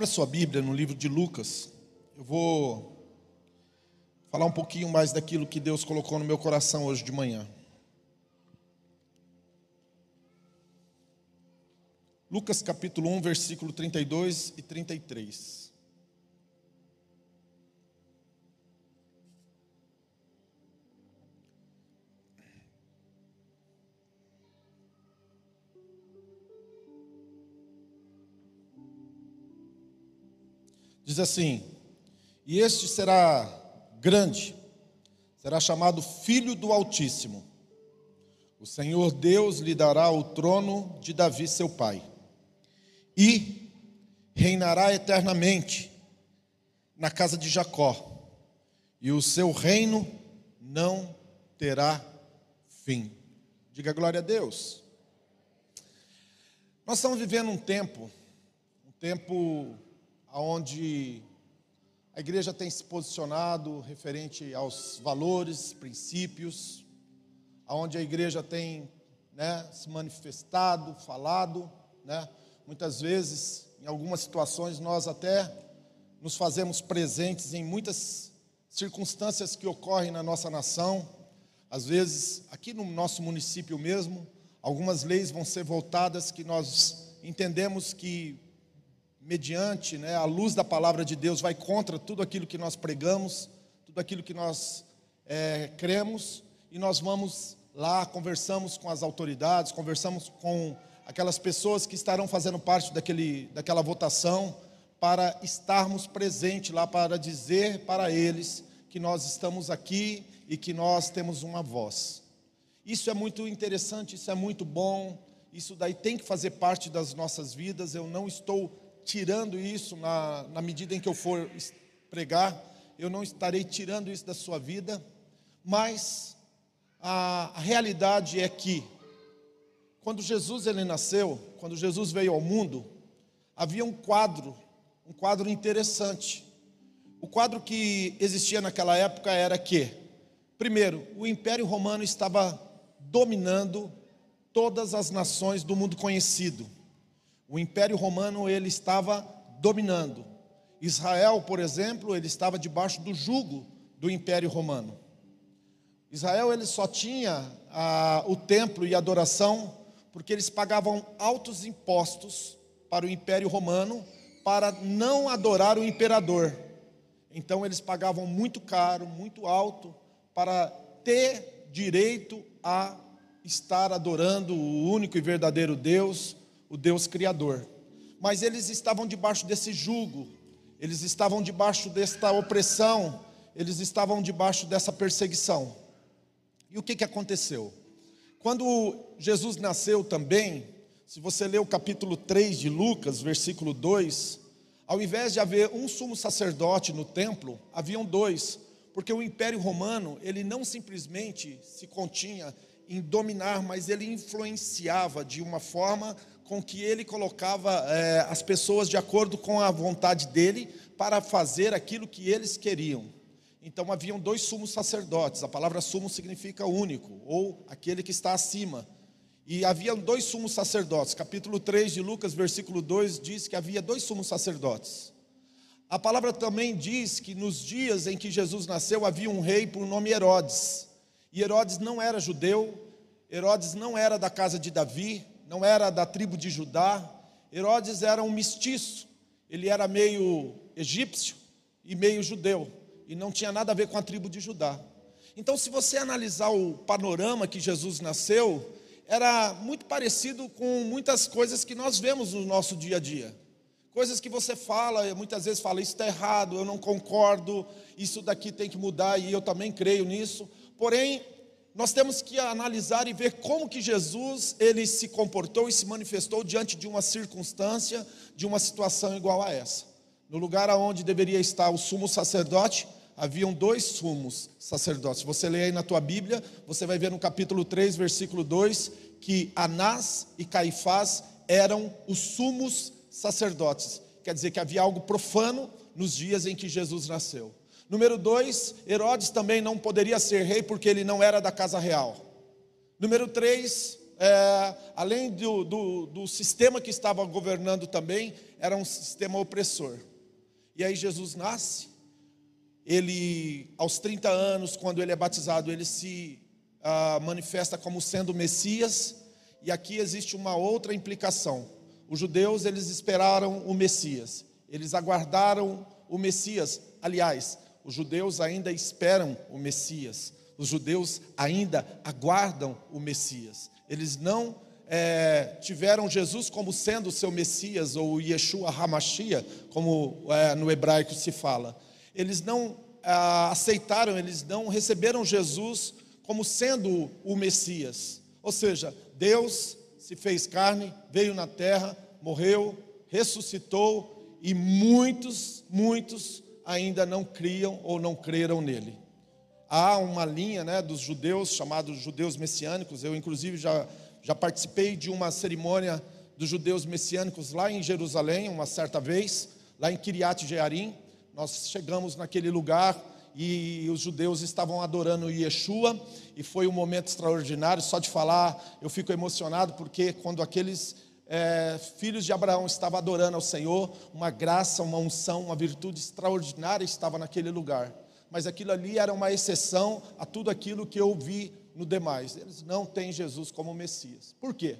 Abra sua Bíblia no livro de Lucas. Eu vou falar um pouquinho mais daquilo que Deus colocou no meu coração hoje de manhã. Lucas capítulo 1, versículo 32 e 33. Diz assim: E este será grande, será chamado Filho do Altíssimo. O Senhor Deus lhe dará o trono de Davi, seu pai, e reinará eternamente na casa de Jacó, e o seu reino não terá fim. Diga glória a Deus. Nós estamos vivendo um tempo, um tempo onde a igreja tem se posicionado referente aos valores, princípios, onde a igreja tem né, se manifestado, falado, né? muitas vezes, em algumas situações, nós até nos fazemos presentes em muitas circunstâncias que ocorrem na nossa nação, às vezes, aqui no nosso município mesmo, algumas leis vão ser voltadas que nós entendemos que mediante né, a luz da palavra de Deus, vai contra tudo aquilo que nós pregamos, tudo aquilo que nós é, cremos, e nós vamos lá, conversamos com as autoridades, conversamos com aquelas pessoas que estarão fazendo parte daquele, daquela votação, para estarmos presentes lá, para dizer para eles que nós estamos aqui e que nós temos uma voz. Isso é muito interessante, isso é muito bom, isso daí tem que fazer parte das nossas vidas. Eu não estou tirando isso na, na medida em que eu for pregar, eu não estarei tirando isso da sua vida, mas a, a realidade é que, quando Jesus ele nasceu, quando Jesus veio ao mundo, havia um quadro, um quadro interessante. O quadro que existia naquela época era que, primeiro, o Império Romano estava dominando todas as nações do mundo conhecido. O Império Romano ele estava dominando. Israel, por exemplo, ele estava debaixo do jugo do Império Romano. Israel ele só tinha ah, o templo e a adoração porque eles pagavam altos impostos para o Império Romano para não adorar o imperador. Então eles pagavam muito caro, muito alto para ter direito a estar adorando o único e verdadeiro Deus, o Deus Criador. Mas eles estavam debaixo desse jugo, eles estavam debaixo desta opressão, eles estavam debaixo dessa perseguição. E o que, que aconteceu? Quando Jesus nasceu também, se você ler o capítulo 3 de Lucas, versículo 2, ao invés de haver um sumo sacerdote no templo, haviam dois, porque o Império Romano, ele não simplesmente se continha em dominar, mas ele influenciava de uma forma com que ele colocava é, as pessoas de acordo com a vontade dele para fazer aquilo que eles queriam. Então haviam dois sumos sacerdotes, a palavra sumo significa único, ou aquele que está acima. E havia dois sumos sacerdotes, capítulo 3 de Lucas, versículo 2, diz que havia dois sumos sacerdotes. A palavra também diz que nos dias em que Jesus nasceu havia um rei por nome Herodes. E Herodes não era judeu, Herodes não era da casa de Davi, não era da tribo de Judá. Herodes era um mestiço, ele era meio egípcio e meio judeu, e não tinha nada a ver com a tribo de Judá. Então, se você analisar o panorama que Jesus nasceu, era muito parecido com muitas coisas que nós vemos no nosso dia a dia. Coisas que você fala, muitas vezes fala, isso está errado, eu não concordo, isso daqui tem que mudar, e eu também creio nisso. Porém, nós temos que analisar e ver como que Jesus ele se comportou e se manifestou diante de uma circunstância, de uma situação igual a essa. No lugar aonde deveria estar o sumo sacerdote, haviam dois sumos sacerdotes. Você lê aí na tua Bíblia, você vai ver no capítulo 3, versículo 2, que Anás e Caifás eram os sumos sacerdotes. Quer dizer que havia algo profano nos dias em que Jesus nasceu. Número dois, Herodes também não poderia ser rei porque ele não era da casa real. Número três, é, além do, do, do sistema que estava governando também, era um sistema opressor. E aí Jesus nasce, ele, aos 30 anos, quando ele é batizado, ele se uh, manifesta como sendo Messias, e aqui existe uma outra implicação. Os judeus, eles esperaram o Messias, eles aguardaram o Messias. Aliás, os judeus ainda esperam o Messias, os judeus ainda aguardam o Messias. Eles não é, tiveram Jesus como sendo o seu Messias, ou Yeshua Hamashia, como é, no hebraico se fala. Eles não ah, aceitaram, eles não receberam Jesus como sendo o Messias. Ou seja, Deus se fez carne, veio na terra, morreu, ressuscitou e muitos, muitos ainda não criam ou não creram nele. Há uma linha né, dos judeus, chamados judeus messiânicos, eu inclusive já, já participei de uma cerimônia dos judeus messiânicos lá em Jerusalém, uma certa vez, lá em Kiriat Jearim, nós chegamos naquele lugar e os judeus estavam adorando Yeshua, e foi um momento extraordinário. Só de falar, eu fico emocionado, porque quando aqueles é, filhos de Abraão estavam adorando ao Senhor, uma graça, uma unção, uma virtude extraordinária estava naquele lugar. Mas aquilo ali era uma exceção a tudo aquilo que eu vi no demais. Eles não têm Jesus como Messias. Por quê?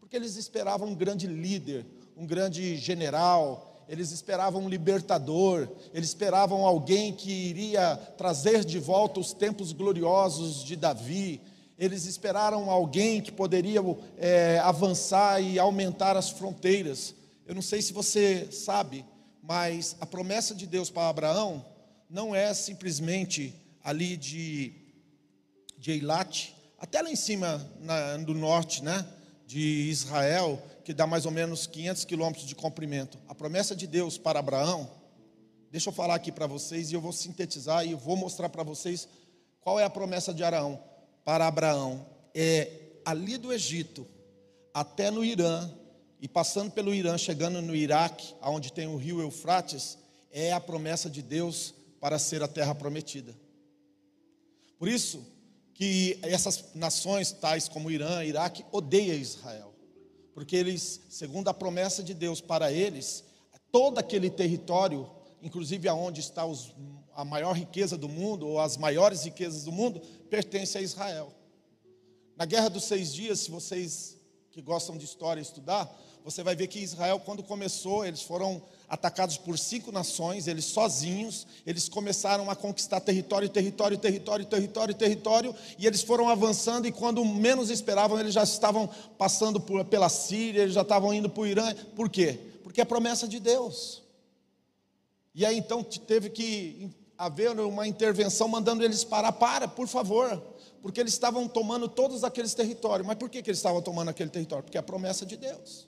Porque eles esperavam um grande líder, um grande general, eles esperavam um libertador, eles esperavam alguém que iria trazer de volta os tempos gloriosos de Davi, eles esperaram alguém que poderia é, avançar e aumentar as fronteiras. Eu não sei se você sabe, mas a promessa de Deus para Abraão não é simplesmente ali de, de Eilat, até lá em cima na, do norte, né, de Israel, que dá mais ou menos 500 quilômetros de comprimento. A promessa de Deus para Abraão, deixa eu falar aqui para vocês e eu vou sintetizar e eu vou mostrar para vocês qual é a promessa de Araão para Abraão. É ali do Egito até no Irã e passando pelo Irã, chegando no Iraque, aonde tem o rio Eufrates, é a promessa de Deus para ser a terra prometida. Por isso que essas nações tais como Irã, Iraque, odeiam Israel porque eles, segundo a promessa de Deus para eles, todo aquele território, inclusive aonde está os, a maior riqueza do mundo, ou as maiores riquezas do mundo, pertence a Israel. Na Guerra dos Seis Dias, se vocês que gostam de história estudar, você vai ver que Israel, quando começou, eles foram atacados por cinco nações, eles sozinhos, eles começaram a conquistar território, território, território, território, território, e eles foram avançando, e quando menos esperavam, eles já estavam passando por, pela Síria, eles já estavam indo para o Irã. Por quê? Porque é promessa de Deus. E aí então teve que haver uma intervenção mandando eles parar, para, por favor, porque eles estavam tomando todos aqueles territórios. Mas por que, que eles estavam tomando aquele território? Porque é a promessa de Deus.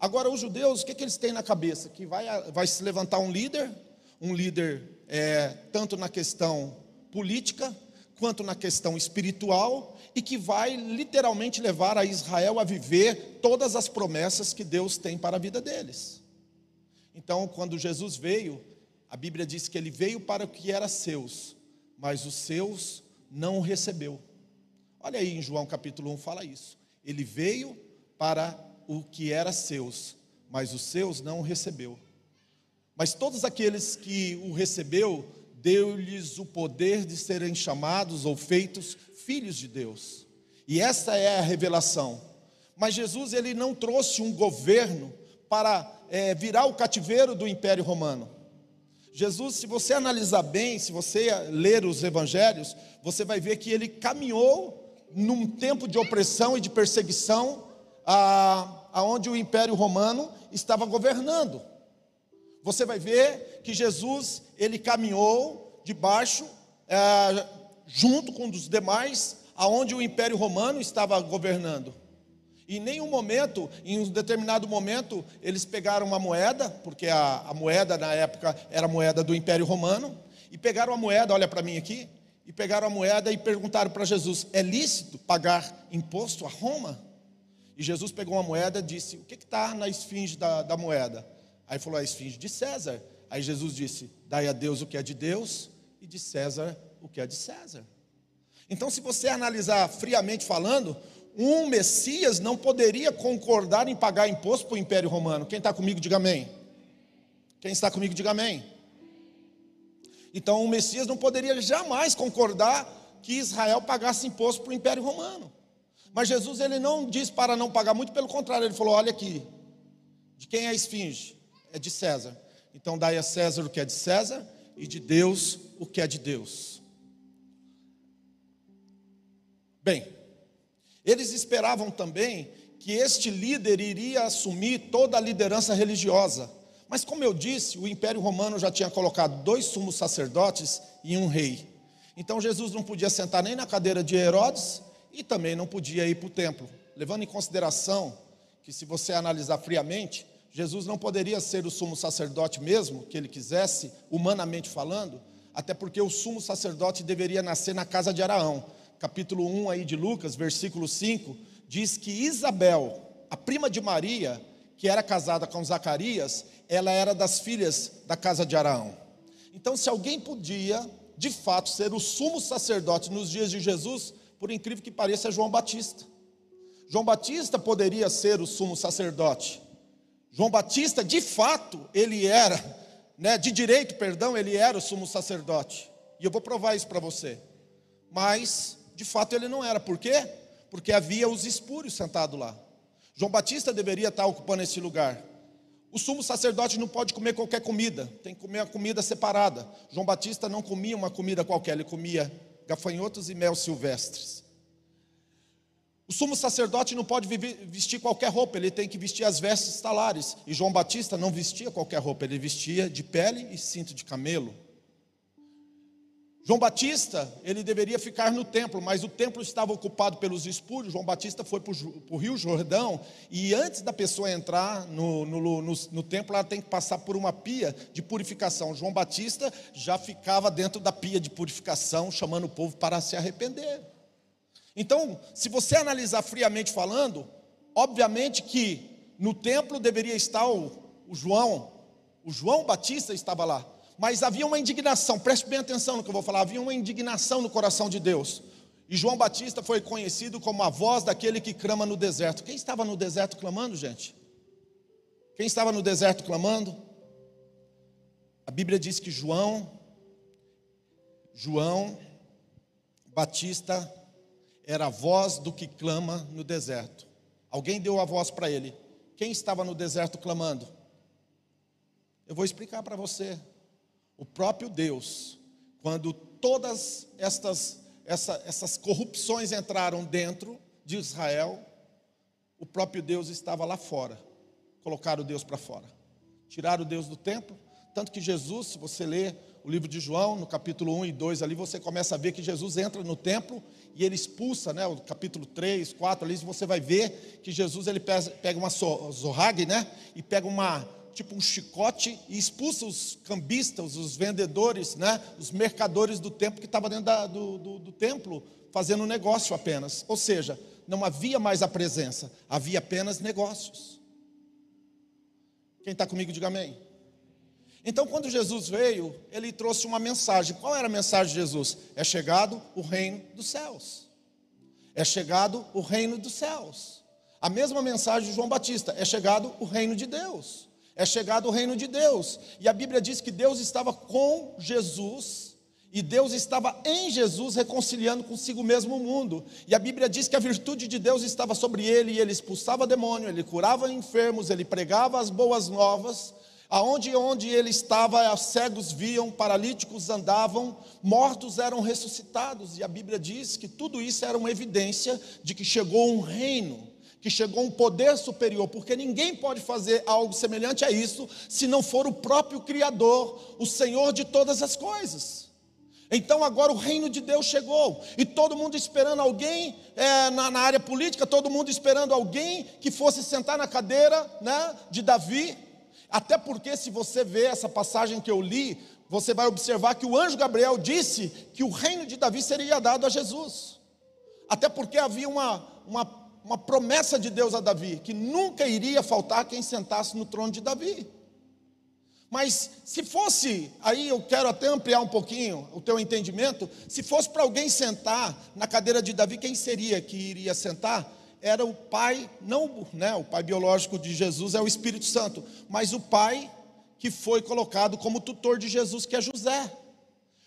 Agora, os judeus, o que, que eles têm na cabeça? Que vai, vai se levantar um líder, um líder é, tanto na questão política, quanto na questão espiritual, e que vai literalmente levar a Israel a viver todas as promessas que Deus tem para a vida deles. Então, quando Jesus veio, a Bíblia diz que ele veio para o que era seus, mas os seus não o recebeu. Olha aí em João capítulo 1 fala isso. Ele veio para o que era seus, mas os seus não o recebeu. Mas todos aqueles que o recebeu, deu-lhes o poder de serem chamados ou feitos filhos de Deus. E essa é a revelação. Mas Jesus ele não trouxe um governo para é, virar o cativeiro do Império Romano. Jesus, se você analisar bem, se você ler os evangelhos, você vai ver que ele caminhou num tempo de opressão e de perseguição aonde o Império Romano estava governando. Você vai ver que Jesus ele caminhou debaixo, é, junto com os demais, aonde o Império Romano estava governando. E em nenhum momento, em um determinado momento, eles pegaram uma moeda, porque a, a moeda na época era moeda do Império Romano, e pegaram a moeda, olha para mim aqui, e pegaram a moeda e perguntaram para Jesus: é lícito pagar imposto a Roma? E Jesus pegou uma moeda e disse: O que está na esfinge da, da moeda? Aí falou: A esfinge de César. Aí Jesus disse: Dai a Deus o que é de Deus e de César o que é de César. Então, se você analisar friamente falando, um Messias não poderia concordar em pagar imposto para o Império Romano. Quem está comigo, diga amém. Quem está comigo, diga amém. Então o Messias não poderia jamais concordar que Israel pagasse imposto para o Império Romano. Mas Jesus ele não diz para não pagar, muito pelo contrário, ele falou: olha aqui, de quem é a esfinge? É de César. Então dai a César o que é de César e de Deus o que é de Deus. Bem, eles esperavam também que este líder iria assumir toda a liderança religiosa. Mas, como eu disse, o Império Romano já tinha colocado dois sumos sacerdotes e um rei. Então, Jesus não podia sentar nem na cadeira de Herodes e também não podia ir para o templo. Levando em consideração que, se você analisar friamente, Jesus não poderia ser o sumo sacerdote mesmo, que ele quisesse, humanamente falando, até porque o sumo sacerdote deveria nascer na casa de Araão capítulo 1 aí de Lucas, versículo 5, diz que Isabel, a prima de Maria, que era casada com Zacarias, ela era das filhas da casa de Araão. Então, se alguém podia, de fato, ser o sumo sacerdote nos dias de Jesus, por incrível que pareça, é João Batista. João Batista poderia ser o sumo sacerdote. João Batista, de fato, ele era, né, de direito, perdão, ele era o sumo sacerdote. E eu vou provar isso para você. Mas de fato ele não era. Por quê? Porque havia os espúrios sentados lá. João Batista deveria estar ocupando esse lugar. O sumo sacerdote não pode comer qualquer comida, tem que comer uma comida separada. João Batista não comia uma comida qualquer, ele comia gafanhotos e mel silvestres. O sumo sacerdote não pode vestir qualquer roupa, ele tem que vestir as vestes talares. E João Batista não vestia qualquer roupa, ele vestia de pele e cinto de camelo. João Batista, ele deveria ficar no templo, mas o templo estava ocupado pelos espúrios. João Batista foi para o Rio Jordão, e antes da pessoa entrar no, no, no, no, templo, ela tem que passar por uma pia de purificação. João Batista já ficava dentro da pia de purificação, chamando o povo para se arrepender. Então, se você analisar friamente falando, obviamente que no templo deveria estar o, o João, o João Batista estava lá. Mas havia uma indignação, preste bem atenção no que eu vou falar, havia uma indignação no coração de Deus. E João Batista foi conhecido como a voz daquele que clama no deserto. Quem estava no deserto clamando, gente? Quem estava no deserto clamando? A Bíblia diz que João, João Batista era a voz do que clama no deserto. Alguém deu a voz para ele. Quem estava no deserto clamando? Eu vou explicar para você. O próprio Deus, quando todas estas essa, essas corrupções entraram dentro de Israel, o próprio Deus estava lá fora. Colocaram Deus para fora. Tiraram Deus do templo. Tanto que Jesus, se você ler o livro de João, no capítulo 1 e 2, ali você começa a ver que Jesus entra no templo e ele expulsa, né, o capítulo 3, 4, ali você vai ver que Jesus ele pega uma zorrague, né, e pega uma, tipo um chicote e expulsa os cambistas, os vendedores, né, os mercadores do templo que estavam dentro da, do, do, do templo fazendo negócio apenas. Ou seja, não havia mais a presença, havia apenas negócios. Quem está comigo, diga amém. Então, quando Jesus veio, ele trouxe uma mensagem. Qual era a mensagem de Jesus? É chegado o reino dos céus. É chegado o reino dos céus. A mesma mensagem de João Batista: é chegado o reino de Deus é chegado o reino de Deus. E a Bíblia diz que Deus estava com Jesus e Deus estava em Jesus reconciliando consigo mesmo o mundo. E a Bíblia diz que a virtude de Deus estava sobre ele e ele expulsava demônio, ele curava enfermos, ele pregava as boas novas. Aonde onde ele estava, cegos viam, paralíticos andavam, mortos eram ressuscitados. E a Bíblia diz que tudo isso era uma evidência de que chegou um reino que chegou um poder superior, porque ninguém pode fazer algo semelhante a isso se não for o próprio Criador, o Senhor de todas as coisas. Então agora o reino de Deus chegou, e todo mundo esperando alguém é, na, na, área política, todo mundo esperando alguém que fosse sentar na cadeira né, de Davi, até porque se você vê essa passagem que eu li, você vai observar que o anjo Gabriel disse que o reino de Davi seria dado a Jesus, até porque havia uma, uma uma promessa de Deus a Davi, que nunca iria faltar quem sentasse no trono de Davi. Mas se fosse, aí eu quero até ampliar um pouquinho o teu entendimento, se fosse para alguém sentar na cadeira de Davi, quem seria que iria sentar? era o pai, não né, o pai biológico de Jesus é o Espírito Santo, mas o pai que foi colocado como tutor de Jesus, que é José.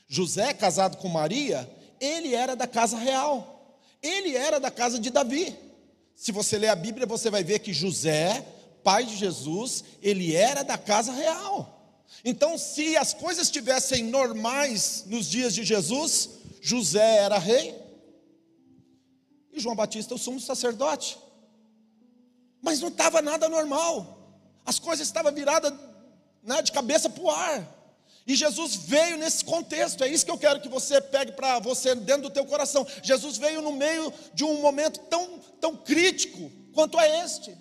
José, casado com Maria, ele era da casa real, ele era da casa de Davi. Se você ler a Bíblia, você vai ver que José, pai de Jesus, ele era da casa real. Então, se as coisas estivessem normais nos dias de Jesus, José era rei e João Batista o sumo sacerdote. Mas não estava nada normal. As coisas estavam viradas né, de cabeça para o ar. E Jesus veio nesse contexto, é isso que eu quero que você pegue para você dentro do teu coração. Jesus veio no meio de um momento tão, tão crítico quanto a este.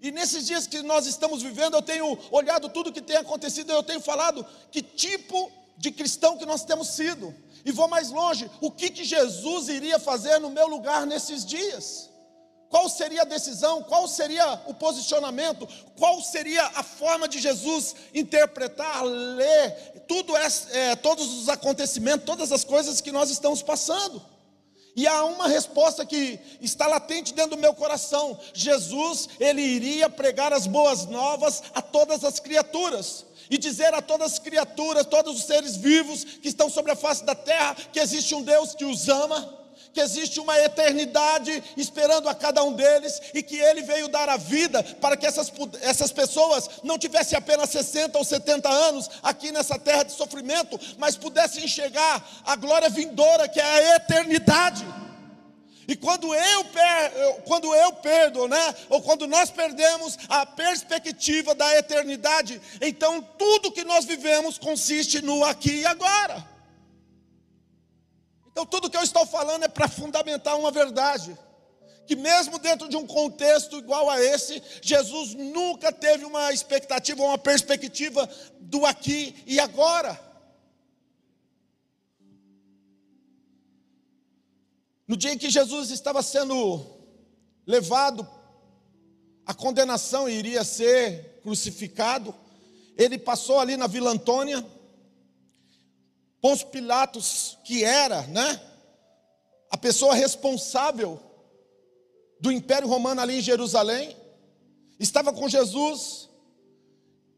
E nesses dias que nós estamos vivendo, eu tenho olhado tudo que tem acontecido, eu tenho falado que tipo de cristão que nós temos sido. E vou mais longe, o que, que Jesus iria fazer no meu lugar nesses dias? Qual seria a decisão? Qual seria o posicionamento? Qual seria a forma de Jesus interpretar, ler tudo é, é, todos os acontecimentos, todas as coisas que nós estamos passando? E há uma resposta que está latente dentro do meu coração. Jesus, ele iria pregar as boas novas a todas as criaturas e dizer a todas as criaturas, todos os seres vivos que estão sobre a face da terra, que existe um Deus que os ama, que existe uma eternidade esperando a cada um deles e que ele veio dar a vida para que essas, essas pessoas não tivessem apenas 60 ou 70 anos aqui nessa terra de sofrimento, mas pudessem enxergar a glória vindoura que é a eternidade. E quando eu, per, quando eu perdo, né? Ou quando nós perdemos a perspectiva da eternidade, então tudo que nós vivemos consiste no aqui e agora. Então, tudo que eu estou falando é para fundamentar uma verdade. Que mesmo dentro de um contexto igual a esse, Jesus nunca teve uma expectativa, uma perspectiva do aqui e agora. No dia em que Jesus estava sendo levado, a condenação iria ser crucificado, ele passou ali na Vila Antônia, Pôncio Pilatos, que era, né, a pessoa responsável do Império Romano ali em Jerusalém, estava com Jesus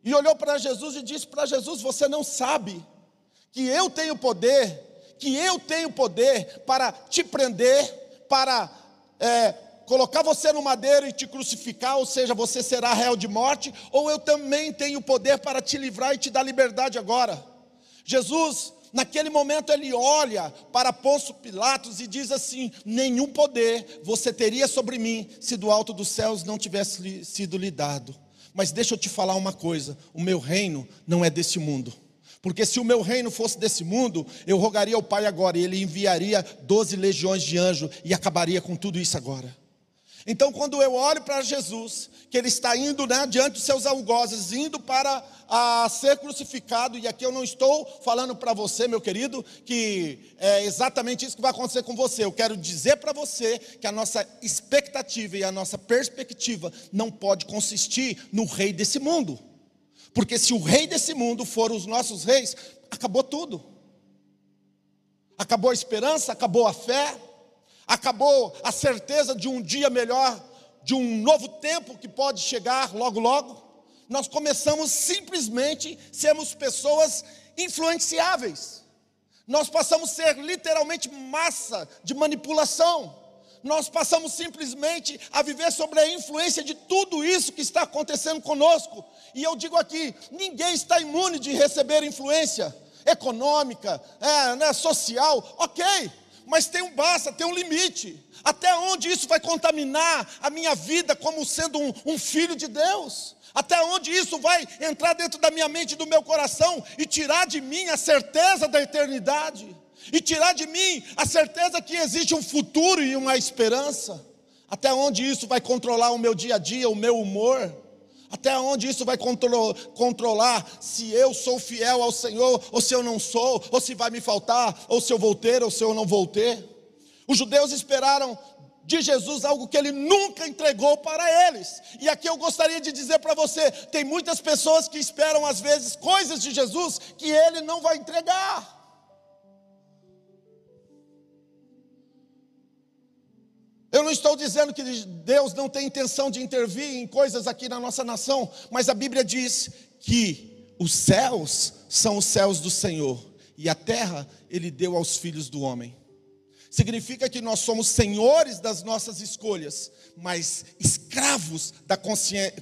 e olhou para Jesus e disse para Jesus: Você não sabe que eu tenho poder, que eu tenho poder para te prender, para é, colocar você no madeiro e te crucificar, ou seja, você será réu de morte, ou eu também tenho poder para te livrar e te dar liberdade agora. Jesus Naquele momento ele olha para Pôncio Pilatos e diz assim: Nenhum poder você teria sobre mim se do alto dos céus não tivesse sido lhe dado. Mas deixa eu te falar uma coisa: o meu reino não é desse mundo. Porque se o meu reino fosse desse mundo, eu rogaria ao Pai agora, e Ele enviaria doze legiões de anjos e acabaria com tudo isso agora. Então, quando eu olho para Jesus, que ele está indo né, diante dos seus algozes, indo para a ser crucificado, e aqui eu não estou falando para você, meu querido, que é exatamente isso que vai acontecer com você. Eu quero dizer para você que a nossa expectativa e a nossa perspectiva não pode consistir no rei desse mundo, porque se o rei desse mundo for os nossos reis, acabou tudo. Acabou a esperança, acabou a fé, acabou a certeza de um dia melhor, de um novo tempo que pode chegar logo, logo. Nós começamos simplesmente sermos pessoas influenciáveis. Nós passamos a ser literalmente massa de manipulação. Nós passamos simplesmente a viver sobre a influência de tudo isso que está acontecendo conosco. E eu digo aqui: ninguém está imune de receber influência econômica, é, né, social, ok mas tem um basta, tem um limite. Até onde isso vai contaminar a minha vida como sendo um, um filho de Deus? Até onde isso vai entrar dentro da minha mente e do meu coração e tirar de mim a certeza da eternidade? E tirar de mim a certeza que existe um futuro e uma esperança? Até onde isso vai controlar o meu dia a dia, o meu humor? Até onde isso vai contro controlar se eu sou fiel ao Senhor, ou se eu não sou, ou se vai me faltar, ou se eu vou ter, ou se eu não vou ter. Os judeus esperaram de Jesus algo que ele nunca entregou para eles. E aqui eu gostaria de dizer para você: tem muitas pessoas que esperam às vezes coisas de Jesus que ele não vai entregar. Eu não estou dizendo que Deus não tem intenção de intervir em coisas aqui na nossa nação, mas a Bíblia diz que os céus são os céus do Senhor e a terra ele deu aos filhos do homem. Significa que nós somos senhores das nossas escolhas, mas escravos da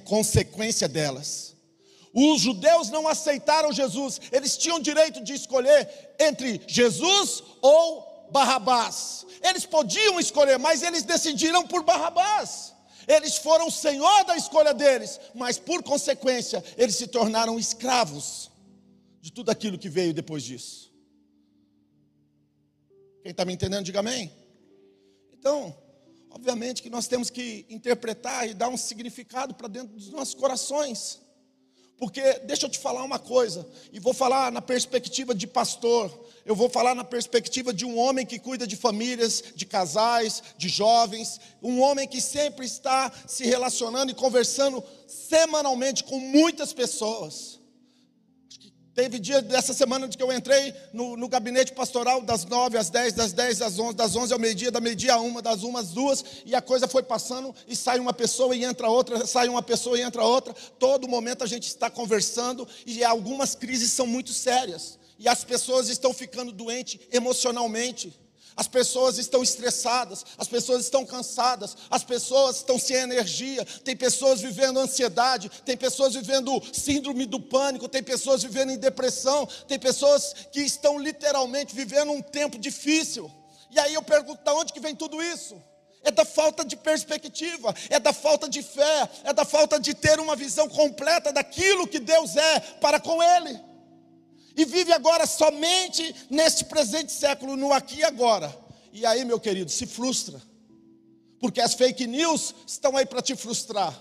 consequência delas. Os judeus não aceitaram Jesus, eles tinham direito de escolher entre Jesus ou Barrabás. Eles podiam escolher, mas eles decidiram por Barrabás. Eles foram o senhor da escolha deles, mas por consequência, eles se tornaram escravos de tudo aquilo que veio depois disso. Quem está me entendendo, diga amém. Então, obviamente que nós temos que interpretar e dar um significado para dentro dos nossos corações. Porque deixa eu te falar uma coisa, e vou falar na perspectiva de pastor, eu vou falar na perspectiva de um homem que cuida de famílias, de casais, de jovens, um homem que sempre está se relacionando e conversando semanalmente com muitas pessoas. Teve dia dessa semana que eu entrei no, no, gabinete pastoral das 9 às 10, das 10 às 11, das 11 ao meio-dia, da meio-dia a uma, das uma às duas, e a coisa foi passando, e sai uma pessoa e entra outra, sai uma pessoa e entra outra. Todo momento a gente está conversando, e algumas crises são muito sérias, e as pessoas estão ficando doentes emocionalmente. As pessoas estão estressadas, as pessoas estão cansadas, as pessoas estão sem energia, tem pessoas vivendo ansiedade, tem pessoas vivendo síndrome do pânico, tem pessoas vivendo em depressão, tem pessoas que estão literalmente vivendo um tempo difícil. E aí eu pergunto, de onde que vem tudo isso? É da falta de perspectiva, é da falta de fé, é da falta de ter uma visão completa daquilo que Deus é para com Ele e vive agora somente neste presente século, no aqui e agora. E aí, meu querido, se frustra, porque as fake news estão aí para te frustrar.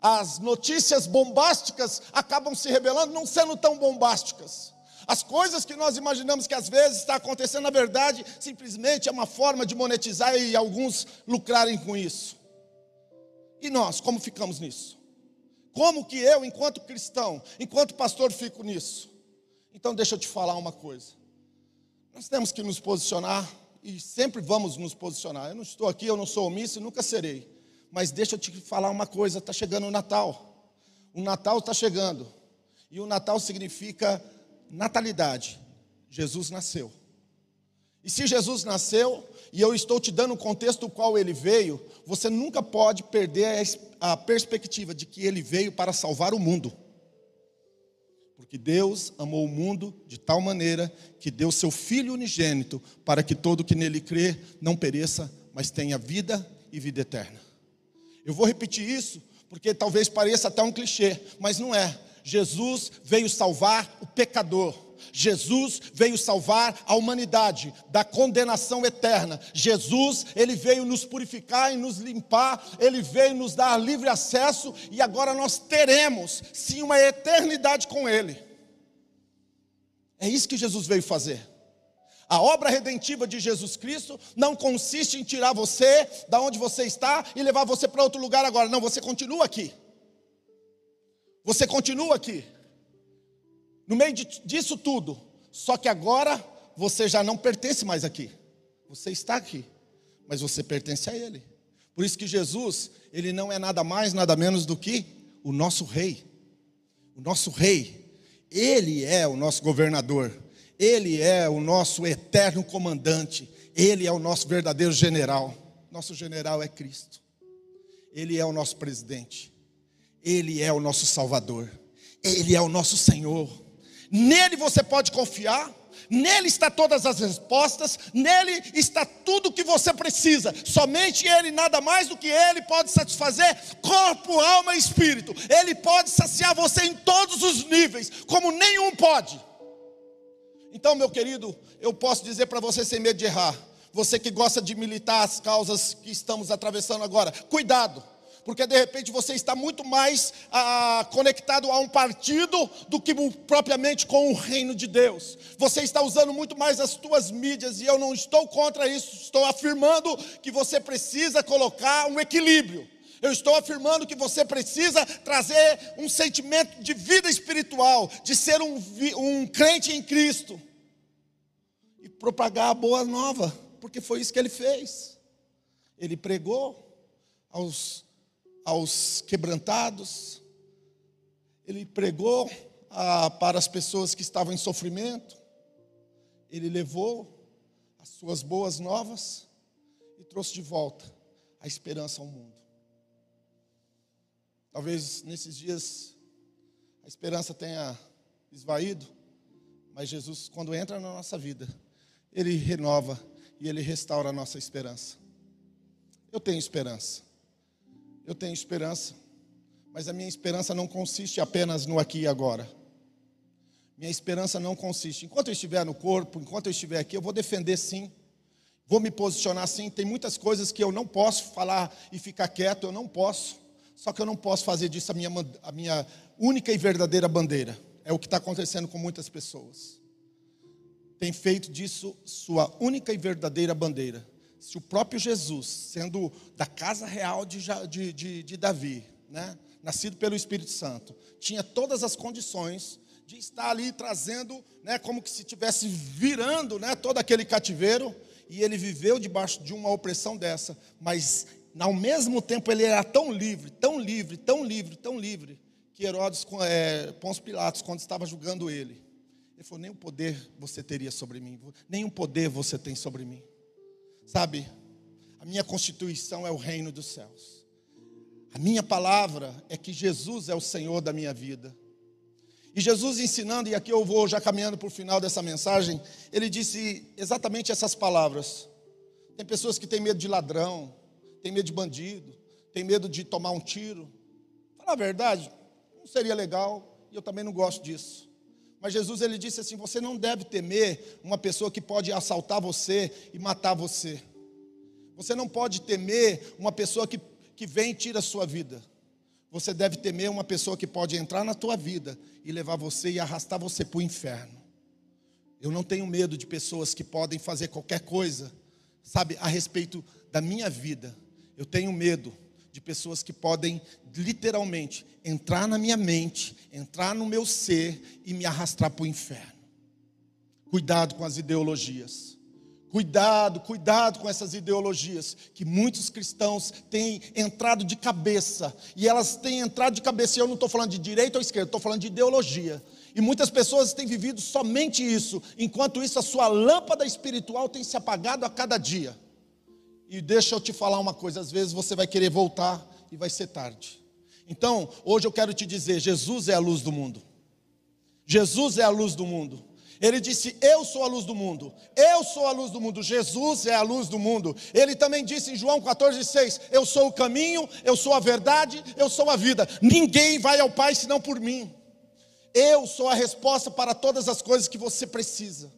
As notícias bombásticas acabam se revelando não sendo tão bombásticas. As coisas que nós imaginamos que às vezes está acontecendo, na verdade, simplesmente é uma forma de monetizar e alguns lucrarem com isso. E nós, como ficamos nisso? Como que eu, enquanto cristão, enquanto pastor, fico nisso? Então deixa eu te falar uma coisa. Nós temos que nos posicionar e sempre vamos nos posicionar. Eu não estou aqui, eu não sou omisso e nunca serei. Mas deixa eu te falar uma coisa, está chegando o Natal. O Natal está chegando. E o Natal significa natalidade. Jesus nasceu. E se Jesus nasceu, e eu estou te dando o contexto do qual ele veio, você nunca pode perder a perspectiva de que ele veio para salvar o mundo. Porque Deus amou o mundo de tal maneira que deu seu Filho unigênito para que todo que nele crê não pereça, mas tenha vida e vida eterna. Eu vou repetir isso porque talvez pareça até um clichê, mas não é. Jesus veio salvar o pecador. Jesus veio salvar a humanidade da condenação eterna. Jesus, ele veio nos purificar e nos limpar, ele veio nos dar livre acesso e agora nós teremos sim uma eternidade com ele. É isso que Jesus veio fazer. A obra redentiva de Jesus Cristo não consiste em tirar você da onde você está e levar você para outro lugar agora. Não, você continua aqui. Você continua aqui. No meio disso tudo. Só que agora você já não pertence mais aqui. Você está aqui, mas você pertence a Ele. Por isso que Jesus, Ele não é nada mais, nada menos do que o nosso Rei. O nosso Rei. Ele é o nosso governador. Ele é o nosso eterno comandante. Ele é o nosso verdadeiro general. Nosso general é Cristo. Ele é o nosso presidente. Ele é o nosso Salvador. Ele é o nosso Senhor. Nele você pode confiar, nele está todas as respostas, nele está tudo o que você precisa. Somente ele, nada mais do que ele, pode satisfazer corpo, alma e espírito. Ele pode saciar você em todos os níveis, como nenhum pode. Então, meu querido, eu posso dizer para você sem medo de errar, você que gosta de militar as causas que estamos atravessando agora, cuidado porque de repente você está muito mais ah, conectado a um partido do que propriamente com o reino de Deus. Você está usando muito mais as tuas mídias e eu não estou contra isso, estou afirmando que você precisa colocar um equilíbrio. Eu estou afirmando que você precisa trazer um sentimento de vida espiritual, de ser um, um crente em Cristo e propagar a boa nova, porque foi isso que ele fez. Ele pregou aos, aos quebrantados, ele pregou a, para as pessoas que estavam em sofrimento, ele levou as suas boas novas e trouxe de volta a esperança ao mundo. Talvez nesses dias a esperança tenha esvaído, mas Jesus, quando entra na nossa vida, ele renova e ele restaura a nossa esperança. Eu tenho esperança. Eu tenho esperança. Mas a minha esperança não consiste apenas no aqui e agora. Minha esperança não consiste. Enquanto eu estiver no corpo, enquanto eu estiver aqui, eu vou defender sim. Vou me posicionar sim. Tem muitas coisas que eu não posso falar e ficar quieto, eu não posso. Só que eu não posso fazer disso a minha, a minha única e verdadeira bandeira. É o que está acontecendo com muitas pessoas. Tem feito disso sua única e verdadeira bandeira. Se o próprio Jesus, sendo da casa real de, de, de, de Davi, né, nascido pelo Espírito Santo, tinha todas as condições de estar ali trazendo, né, como que se estivesse virando né, todo aquele cativeiro, e ele viveu debaixo de uma opressão dessa, mas ao mesmo tempo ele era tão livre, tão livre, tão livre, tão livre, que Herodes, é, Pôncio Pilatos, quando estava julgando ele, ele falou: nenhum poder você teria sobre mim, nenhum poder você tem sobre mim. Sabe, a minha constituição é o reino dos céus. A minha palavra é que Jesus é o Senhor da minha vida. E Jesus ensinando, e aqui eu vou já caminhando para o final dessa mensagem, ele disse exatamente essas palavras. Tem pessoas que têm medo de ladrão, tem medo de bandido, tem medo de tomar um tiro. Fala a verdade, não seria legal, e eu também não gosto disso. Mas Jesus ele disse assim: você não deve temer uma pessoa que pode assaltar você e matar você. Você não pode temer uma pessoa que, que vem e tira a sua vida. Você deve temer uma pessoa que pode entrar na tua vida e levar você e arrastar você para o inferno. Eu não tenho medo de pessoas que podem fazer qualquer coisa, sabe, a respeito da minha vida. Eu tenho medo de pessoas que podem literalmente entrar na minha mente, entrar no meu ser e me arrastar para o inferno. Cuidado com as ideologias. Cuidado, cuidado com essas ideologias que muitos cristãos têm entrado de cabeça. E elas têm entrado de cabeça. E eu não estou falando de direita ou esquerda, estou falando de ideologia. E muitas pessoas têm vivido somente isso. Enquanto isso, a sua lâmpada espiritual tem se apagado a cada dia. E deixa eu te falar uma coisa: às vezes você vai querer voltar e vai ser tarde. Então, hoje eu quero te dizer: Jesus é a luz do mundo. Jesus é a luz do mundo. Ele disse: Eu sou a luz do mundo. Eu sou a luz do mundo. Jesus é a luz do mundo. Ele também disse em João 14,6: Eu sou o caminho, eu sou a verdade, eu sou a vida. Ninguém vai ao Pai senão por mim. Eu sou a resposta para todas as coisas que você precisa.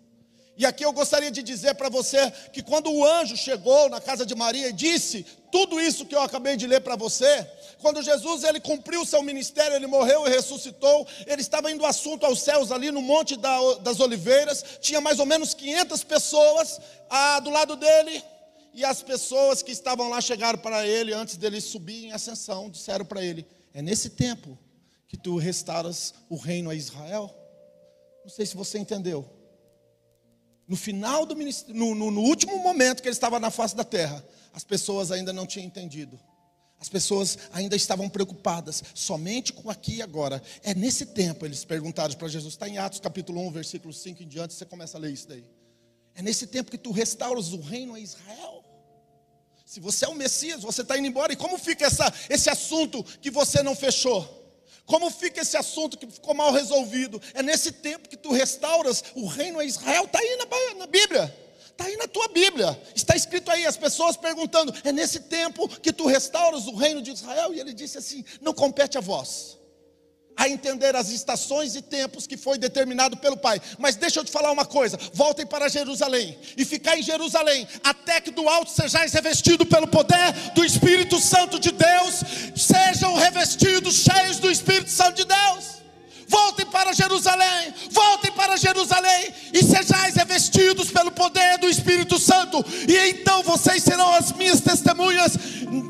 E aqui eu gostaria de dizer para você que quando o anjo chegou na casa de Maria e disse tudo isso que eu acabei de ler para você, quando Jesus ele cumpriu o seu ministério, ele morreu e ressuscitou, ele estava indo assunto aos céus ali no Monte das Oliveiras, tinha mais ou menos 500 pessoas ah, do lado dele, e as pessoas que estavam lá chegaram para ele antes dele subir em ascensão, disseram para ele: É nesse tempo que tu restauras o reino a Israel? Não sei se você entendeu. No final do no, no, no último momento que ele estava na face da terra, as pessoas ainda não tinham entendido. As pessoas ainda estavam preocupadas somente com aqui e agora. É nesse tempo eles perguntaram para Jesus, está em Atos capítulo 1, versículo 5 em diante, você começa a ler isso daí. É nesse tempo que tu restauras o reino a Israel. Se você é o Messias, você está indo embora. E como fica essa, esse assunto que você não fechou? Como fica esse assunto que ficou mal resolvido? É nesse tempo que tu restauras o reino a Israel, está aí na, na Bíblia. Está aí na tua Bíblia, está escrito aí, as pessoas perguntando: é nesse tempo que tu restauras o reino de Israel? E ele disse assim: não compete a vós a entender as estações e tempos que foi determinado pelo Pai. Mas deixa eu te falar uma coisa: voltem para Jerusalém e ficar em Jerusalém até que do alto sejais revestido pelo poder do Espírito Santo de Deus, sejam revestidos, cheios do Espírito Santo de Deus. Voltem para Jerusalém, voltem para Jerusalém e sejais revestidos pelo poder do Espírito Santo, e então vocês serão as minhas testemunhas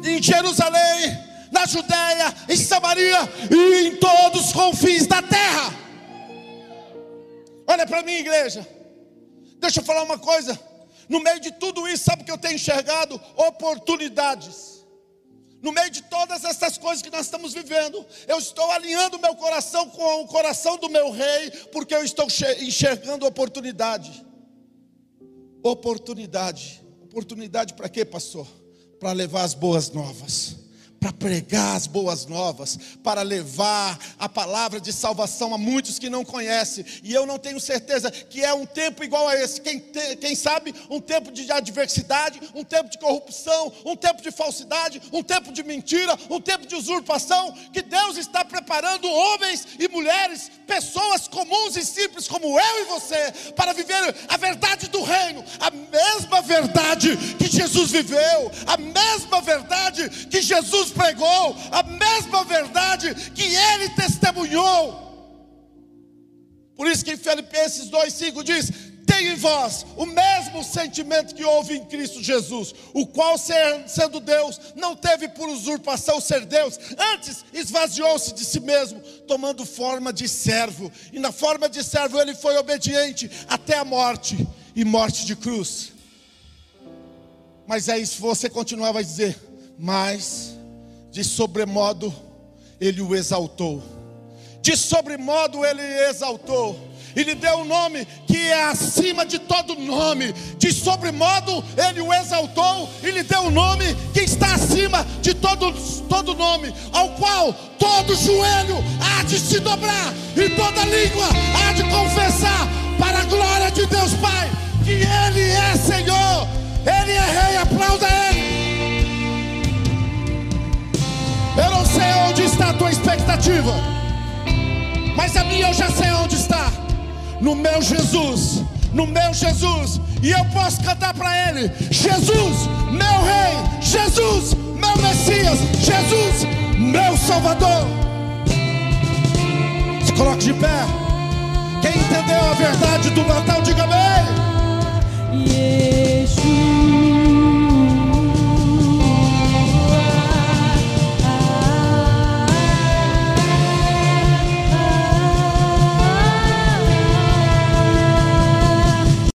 em Jerusalém, na Judéia, em Samaria e em todos os confins da terra. Olha para mim, igreja. Deixa eu falar uma coisa. No meio de tudo isso, sabe o que eu tenho enxergado? Oportunidades. No meio de todas essas coisas que nós estamos vivendo, eu estou alinhando meu coração com o coração do meu rei, porque eu estou enxergando oportunidade. Oportunidade. Oportunidade para quê, pastor? Para levar as boas novas para pregar as boas novas, para levar a palavra de salvação a muitos que não conhecem. E eu não tenho certeza que é um tempo igual a esse. Quem, te, quem sabe, um tempo de adversidade, um tempo de corrupção, um tempo de falsidade, um tempo de mentira, um tempo de usurpação. Que Deus está preparando homens e mulheres, pessoas comuns e simples como eu e você, para viver a verdade do reino, a mesma verdade que Jesus viveu, a mesma verdade que Jesus Jesus pregou, a mesma verdade que ele testemunhou. Por isso que em Filipenses 2,5 diz: tem em vós o mesmo sentimento que houve em Cristo Jesus, o qual, sendo Deus, não teve por usurpação ser Deus, antes esvaziou-se de si mesmo, tomando forma de servo, e na forma de servo ele foi obediente até a morte e morte de cruz. Mas é isso, você continuava a dizer, mas de sobremodo ele o exaltou. De sobremodo ele exaltou. E lhe deu um nome que é acima de todo nome. De sobremodo ele o exaltou e lhe deu um nome que está acima de todo, todo nome, ao qual todo joelho há de se dobrar e toda língua há de confessar para a glória de Deus Pai que Ele é Senhor, Ele é Rei. Aplauda Ele. Eu não sei onde está a tua expectativa, mas a minha eu já sei onde está. No meu Jesus, no meu Jesus, e eu posso cantar para Ele: Jesus, meu Rei, Jesus, meu Messias, Jesus, meu Salvador. Se coloque de pé. Quem entendeu a verdade do Natal